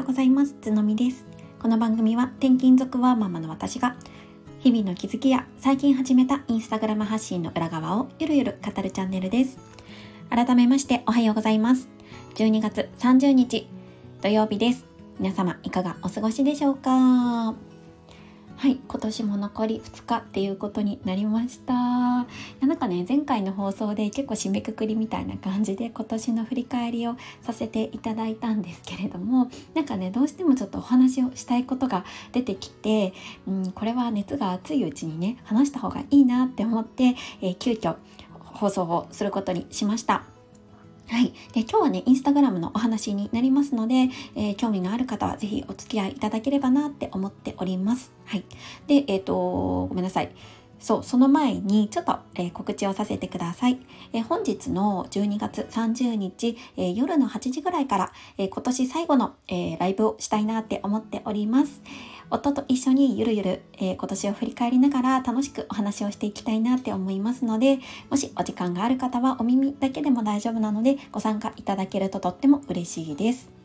ようございます。つのみです。この番組は転勤族ワーママの私が日々の気づきや最近始めたインスタグラム発信の裏側をゆるゆる語るチャンネルです。改めましておはようございます。12月30日土曜日です。皆様いかがお過ごしでしょうか？はい今年も残り2日っていうことになりましたなんかね前回の放送で結構締めくくりみたいな感じで今年の振り返りをさせていただいたんですけれどもなんかねどうしてもちょっとお話をしたいことが出てきて、うん、これは熱が熱いうちにね話した方がいいなって思って、えー、急遽放送をすることにしました。はい。で、今日はね、インスタグラムのお話になりますので、えー、興味のある方はぜひお付き合いいただければなって思っております。はい。で、えっ、ー、と、ごめんなさい。そう、その前にちょっと、えー、告知をさせてください。えー、本日の12月30日、えー、夜の8時ぐらいから、え今年最後の、えライブをしたいなって思っております。夫と一緒にゆるゆる、え今年を振り返りながら楽しくお話をしていきたいなって思いますので、もしお時間がある方はお耳だけでも大丈夫なのでご参加いただけるととっても嬉しいです。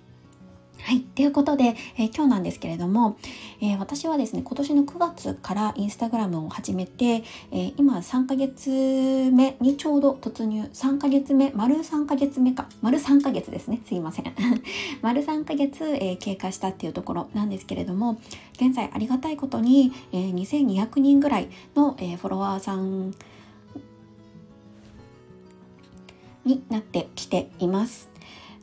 はい。ということで、えー、今日なんですけれども、えー、私はですね、今年の9月からインスタグラムを始めて、えー、今3ヶ月目にちょうど突入、3ヶ月目、丸3ヶ月目か、丸3ヶ月ですね、すいません。丸3ヶ月、え経過したっていうところなんですけれども、現在ありがたいことに、え2200人ぐらいの、えフォロワーさんになってきています。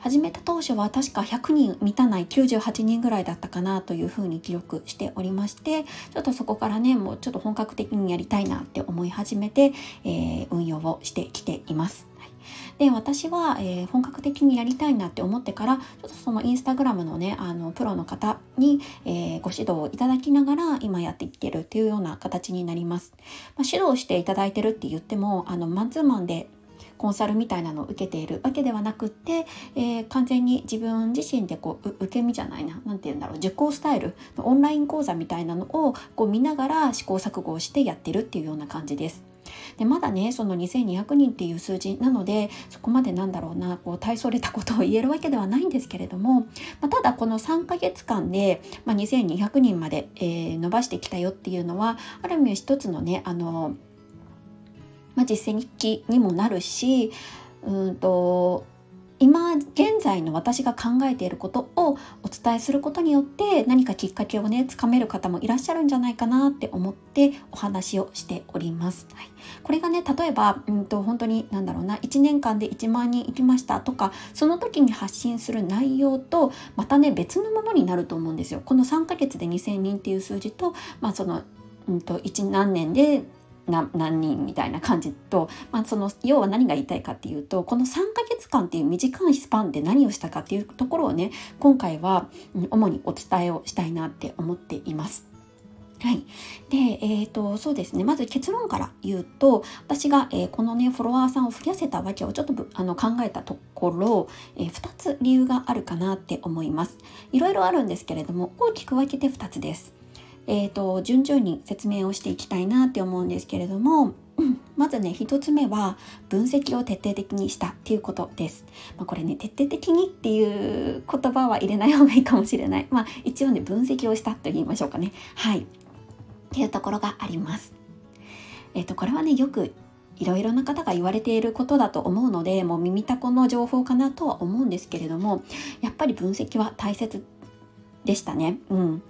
始めた当初は確か100人満たない98人ぐらいだったかなというふうに記録しておりましてちょっとそこからねもうちょっと本格的にやりたいなって思い始めて、えー、運用をしてきています。で私は、えー、本格的にやりたいなって思ってからちょっとそのインスタグラムのねあのプロの方に、えー、ご指導をいただきながら今やっていってるっていうような形になります。まあ、指導していただいてるって言ってもあのマンツーマンでコンサルみたいなのを受けているわけではなくって、えー、完全に自分自身でこう受け身じゃないな何て言うんだろう受講スタイルのオンライン講座みたいなのをこう見ながら試行錯誤をしてやってるっていうような感じです。でまだねその2200人っていう数字なのでそこまでなんだろうなこう大それたことを言えるわけではないんですけれども、まあ、ただこの3ヶ月間で、まあ、2200人まで、えー、伸ばしてきたよっていうのはある意味一つのねあのまあ、実践日記にもなるしうんと今現在の私が考えていることをお伝えすることによって何かきっかけをねつかめる方もいらっしゃるんじゃないかなって思ってお話をしております。はい、これがね例えばうんと本当に何だろうな1年間で1万人行きましたとかその時に発信する内容とまたね別のものになると思うんですよ。この3ヶ月で2,000人っていう数字と、まあ、そのうんと1何年で何人みたいな感じと、まあ、その要は何が言いたいかっていうとこの3ヶ月間っていう短いスパンで何をしたかっていうところをね今回は主にお伝えをしたいなって思っています。はい。で、えー、と、そうですね。まず結論から言うと、私が、えー、このね、フォロワーさんを増やせたわけをちょっとあの考えたところ、えー、2つ理由があるかなって思います。いろいろあるんですけれども、大きく分けて2つです。えーと、順々に説明をしていきたいなって思うんですけれども、まずね1つ目は分析を徹底的にしたっていうことです。まあ、これね徹底的にっていう言葉は入れない方がいいかもしれない。まあ一応ね分析をしたと言いましょうかね。はい。っていうところがあります。えっ、ー、とこれはねよくいろいろな方が言われていることだと思うのでもう耳たこの情報かなとは思うんですけれどもやっぱり分析は大切でしたね。うん、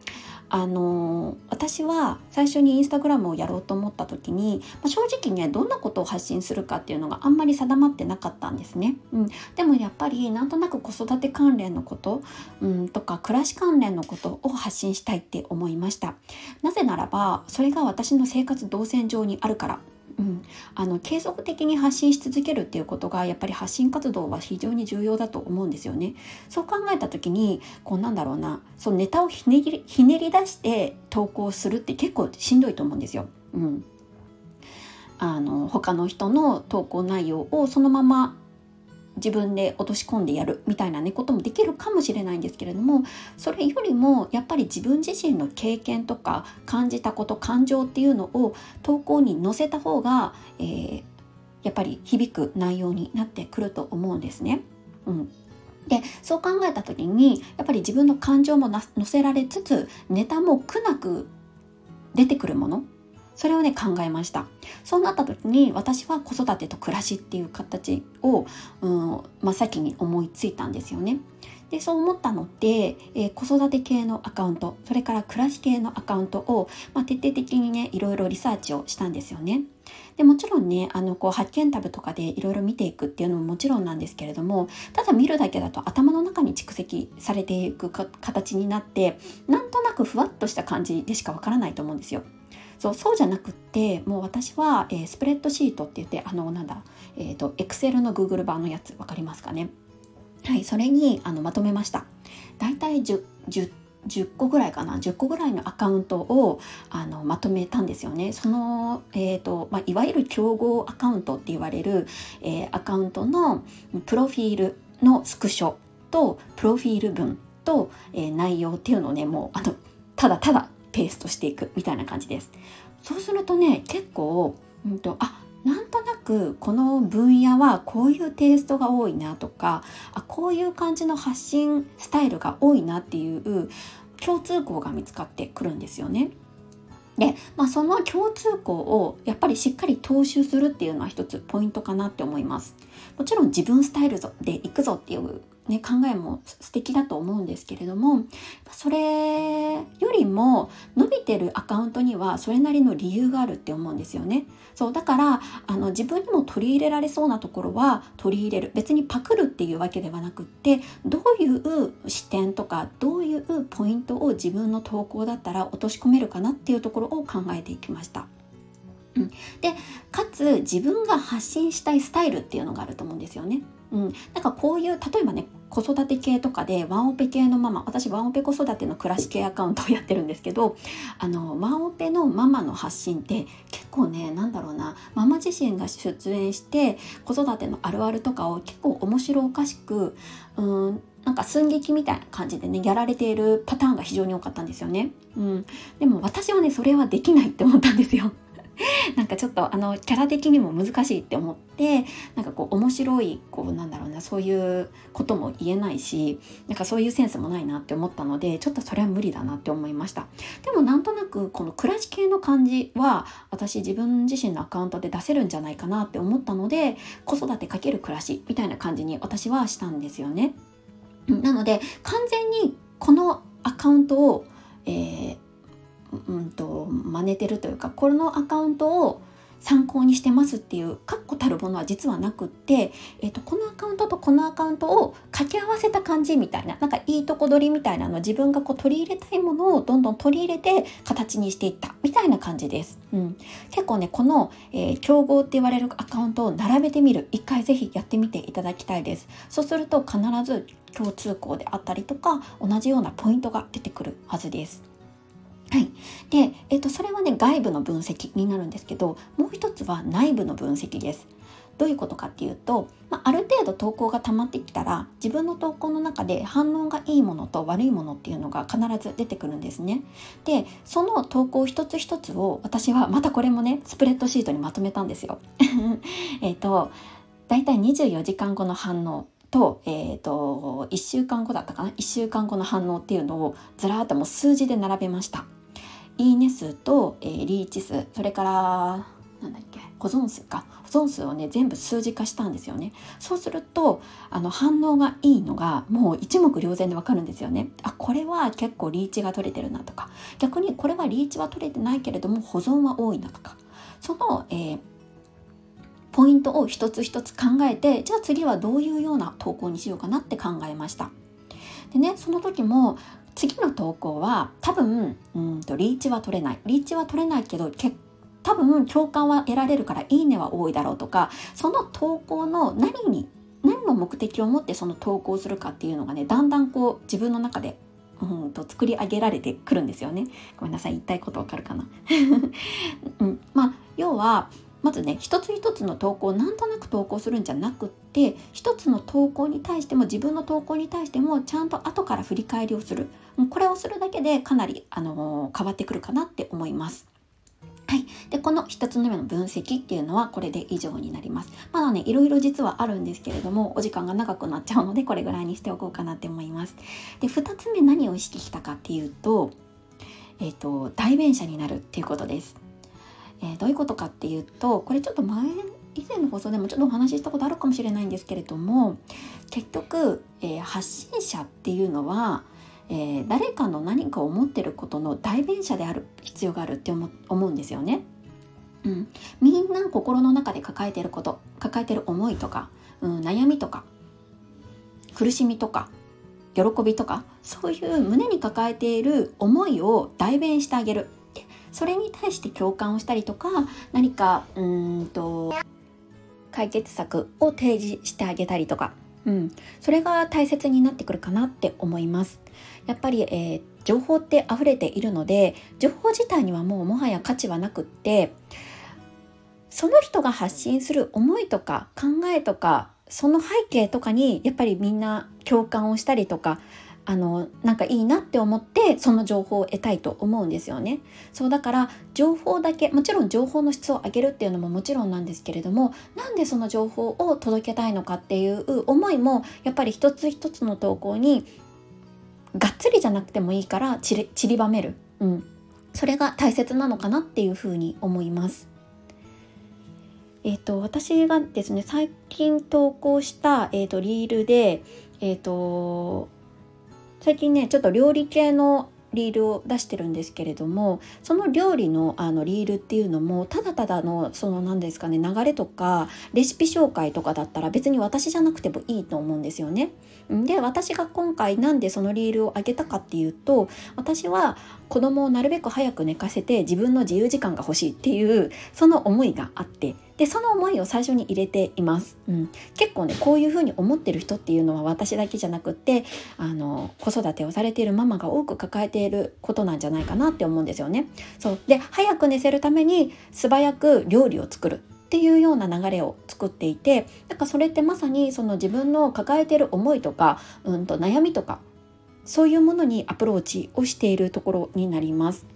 あの私は最初にインスタグラムをやろうと思った時に、まあ、正直ねどんなことを発信するかっていうのがあんまり定まってなかったんですね、うん、でもやっぱりなんとなく子育て関連のこと、うん、とか暮らし関連のことを発信したいって思いました。なぜならばそれが私の生活動線上にあるから。うん、あの継続的に発信し続けるっていうことがやっぱり発信活動は非常に重要だと思うんですよね。そう考えた時にこうなんだろうなそのネタをひねりひねり出して投稿するって結構しんどいと思うんですよ。うん、あの他の人の投稿内容をそのまま自分で落とし込んでやるみたいなねこともできるかもしれないんですけれどもそれよりもやっぱり自分自身の経験とか感じたこと感情っていうのを投稿に載せた方が、えー、やっぱり響く内容になってくると思うんですね。うんでそう考えた時にやっぱり自分の感情も乗せられつつネタも苦なく出てくるものそれをね考えましたそうなった時に私は子育てと暮らしっていう形を、うん真っ先に思いついたんですよねでそう思ったので、えー、子育て系のアカウントそれから暮らし系のアカウントを、まあ、徹底的にねいろいろリサーチをしたんですよね。でもちろんねあのこう発見タブとかでいろいろ見ていくっていうのももちろんなんですけれどもただ見るだけだと頭の中に蓄積されていく形になってなんとなくふわっとした感じでしかわからないと思うんですよ。そうそうじゃなくってもう私は、えー、スプレッドシートって言ってあのなんだえっ、ー、とエクセルの Google 版のやつ分かりますかね？はい、それにあのまとめました。だいたい 10, 10, 10個ぐらいかな？10個ぐらいのアカウントをあのまとめたんですよね。その、えーとまあ、いわゆる競合アカウントって言われる、えー、アカウントのプロフィールのスクショとプロフィール文と、えー、内容っていうのをねもうあのただただペーストしていくみたいな感じです。そうするとね結構、うんと、あなんとなくこの分野はこういうテイストが多いなとかあこういう感じの発信スタイルが多いなっていう共通項が見つかってくるんですよね。で、まあ、その共通項をやっぱりしっかり踏襲するっていうのは一つポイントかなって思います。もちろん自分スタイルでいくぞっていうね、考えも素敵だと思うんですけれどもそれよりも伸びてるアカウントにはそれなりの理由があるって思うんですよね。そうだからあの自分にも取り入れられそうなところは取り入れる別にパクるっていうわけではなくってどういう視点とかどういうポイントを自分の投稿だったら落とし込めるかなっていうところを考えていきました。うん、でかつ自分が発信したいスタイルっていうのがあると思うんですよね。うん、なんかこういう例えばね子育て系とかでワンオペ系のママ私ワンオペ子育ての暮らし系アカウントをやってるんですけどあのワンオペのママの発信って結構ね何だろうなママ自身が出演して子育てのあるあるとかを結構面白おかしくうんなんか寸劇みたいな感じでねやられているパターンが非常に多かったんですよね。うん、でも私はねそれはできないって思ったんですよ。なんかちょっとあのキャラ的にも難しいって思ってなんかこう面白いこうなんだろうなそういうことも言えないしなんかそういうセンスもないなって思ったのでちょっとそれは無理だなって思いました。でもなんとなくこの暮らし系の感じは私自分自身のアカウントで出せるんじゃないかなって思ったので子育てかける暮らしみたいな感じに私はしたんですよね。なので完全にこのアカウントを、えー、うんと真似てるというかこのアカウントを参考にしてますっていう確固たるものは実はなくって、えーと、このアカウントとこのアカウントを掛け合わせた感じみたいななんかいいとこ取りみたいなの自分がこう取り入れたいものをどんどん取り入れて形にしていったみたいな感じです。うん、結構ねこの、えー、競合って言われるアカウントを並べてみる一回ぜひやってみていただきたいです。そうすると必ず共通項であったりとか同じようなポイントが出てくるはずです。はい、で、えーと、それはね外部の分析になるんですけどもう一つは内部の分析です。どういうことかっていうと、まあ、ある程度投稿が溜まってきたら自分の投稿の中で反応がいいものと悪いものっていうのが必ず出てくるんですね。でその投稿一つ一つを私はまたこれもねスプレッドシートにまとめたんですよ。えっと大体24時間後の反応と,、えーと、1週間後だったかな？1週間後の反応っていうのをずらーっともう数字で並べました。いいね数と、えー、リーチ数それからなんだっけ保存数か。保存数をね全部数字化したんですよね。そうするとあの反応がいいのがもう一目瞭然でわかるんですよね。あこれは結構リーチが取れてるなとか。逆にこれはリーチは取れてないけれども保存は多いなとか。その、えー、ポイントを一つ一つ考えてじゃあ次はどういうような投稿にしようかなって考えました。でねその時も次の投稿は多分うんとリーチは取れないリーチは取れないけど結多分共感は得られるからいいねは多いだろうとかその投稿の何に何の目的を持ってその投稿するかっていうのがねだんだんこう自分の中でうんと作り上げられてくるんですよね。ごめんなさい言いたいことわかるかな？うん、まあ要はまずね一つ一つの投稿をなんとなく投稿するんじゃなくって一つの投稿に対しても自分の投稿に対してもちゃんと後から振り返りをするこれをするだけでかなり、あの、変わってくるかなって思います。はい。で、この一つ目の分析っていうのはこれで以上になります。まだね、いろいろ実はあるんですけれども、お時間が長くなっちゃうので、これぐらいにしておこうかなって思います。で、二つ目何を意識したかっていうと、えっ、ー、と、代弁者になるっていうことです。えー、どういうことかっていうと、これちょっと前、以前の放送でもちょっとお話ししたことあるかもしれないんですけれども、結局、えー、発信者っていうのは、えー、誰かの何かを思ってることの代弁者である必要があるって思うんですよね。うん、みんな心の中で抱えてること抱えてる思いとか、うん、悩みとか苦しみとか喜びとかそういう胸に抱えている思いを代弁してあげるそれに対して共感をしたりとか何かうんと解決策を提示してあげたりとか、うん、それが大切になってくるかなって思います。やっぱり、えー、情報って溢れているので情報自体にはもうもはや価値はなくってその人が発信する思いとか考えとかその背景とかにやっぱりみんな共感をしたりとかあのなんかいいなって思ってその情報を得たいと思うんですよね。そうだから情報だけもちろん情報の質を上げるっていうのももちろんなんですけれどもなんでその情報を届けたいのかっていう思いもやっぱり一つ一つの投稿にがっつりじゃなくてもいいから散りばめる、うん、それが大切なのかなっていうふうに思います。えっ、ー、と私がですね最近投稿した、えーと、リールで、えっ、ー、と最近ねちょっと料理系のリールを出してるんですけれどもその料理のあのリールっていうのもただただのその何ですかね流れとかレシピ紹介とかだったら別に私じゃなくてもいいと思うんですよね。で私が今回なんでそのリールを上げたかっていうと私は子供をなるべく早く寝かせて自分の自由時間が欲しいっていうその思いがあってでその思いを最初に入れています、うん、結構ねこういうふうに思ってる人っていうのは私だけじゃなくってあの子育てをされているママが多く抱えていることなんじゃないかなって思うんですよね。そう。で早く寝せるために素早く料理を作るっていうような流れを作っていてなんかそれってまさにその自分の抱えてる思いとか、うんと悩みとかそういうものにアプローチをしているところになります。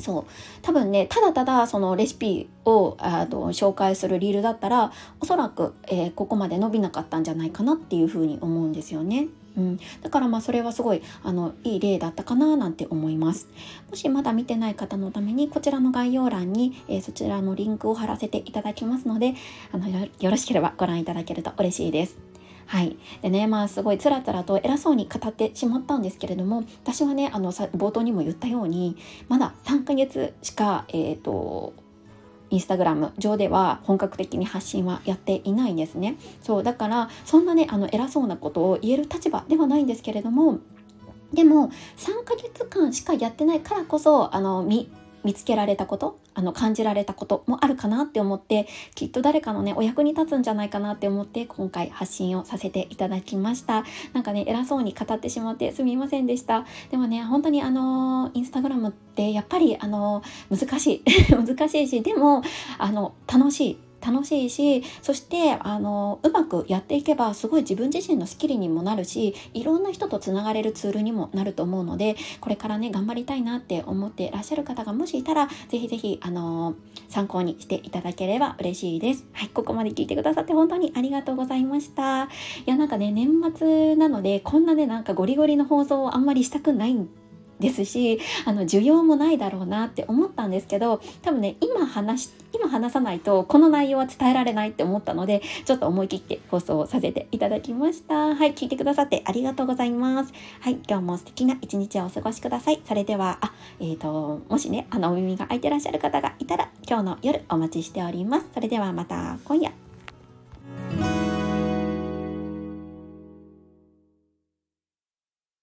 そう。多分ねただただそのレシピをあの紹介するリールだったらおそらく、えー、ここまで伸びなかったんじゃないかなっていうふうに思うんですよね。うん、だからまあそれはすごいあのいい例だったかななんて思います。もしまだ見てない方のためにこちらの概要欄に、えー、そちらのリンクを貼らせていただきますのであのよろしければご覧いただけると嬉しいです。はい。でね、まあすごいつらつらと偉そうに語ってしまったんですけれども、私はね、あのさ冒頭にも言ったように、まだ3ヶ月しか、えっ、ー、と、インスタグラム上では本格的に発信はやっていないんですね。そうだからそんなねあの偉そうなことを言える立場ではないんですけれどもでも3ヶ月間しかやってないからこそあの見見つけられたことあの感じられたこともあるかなって思ってきっと誰かのねお役に立つんじゃないかなって思って今回発信をさせていただきました。なんかね偉そうに語ってしまってすみませんでした。でもね本当にあのインスタグラムってやっぱりあの難しい。難しいしでもあの楽しい。楽しいしそしてあのうまくやっていけばすごい自分自身のスキルにもなるしいろんな人とつながれるツールにもなると思うのでこれからね頑張りたいなって思ってらっしゃる方がもしいたらぜひぜひあの参考にしていただければ嬉しいです。はい、ここまで聞いてくださって本当にありがとうございました。いやなんかね年末なのでこんなねなんかゴリゴリの放送をあんまりしたくないんですしあの需要もないだろうなって思ったんですけど多分ね今話今話さないとこの内容は伝えられないって思ったのでちょっと思い切って放送をさせていただきました。はい聞いてくださってありがとうございます。はい今日も素敵な一日をお過ごしください。それではあえーともしねあのお耳が開いてらっしゃる方がいたら今日の夜お待ちしております。それではまた今夜。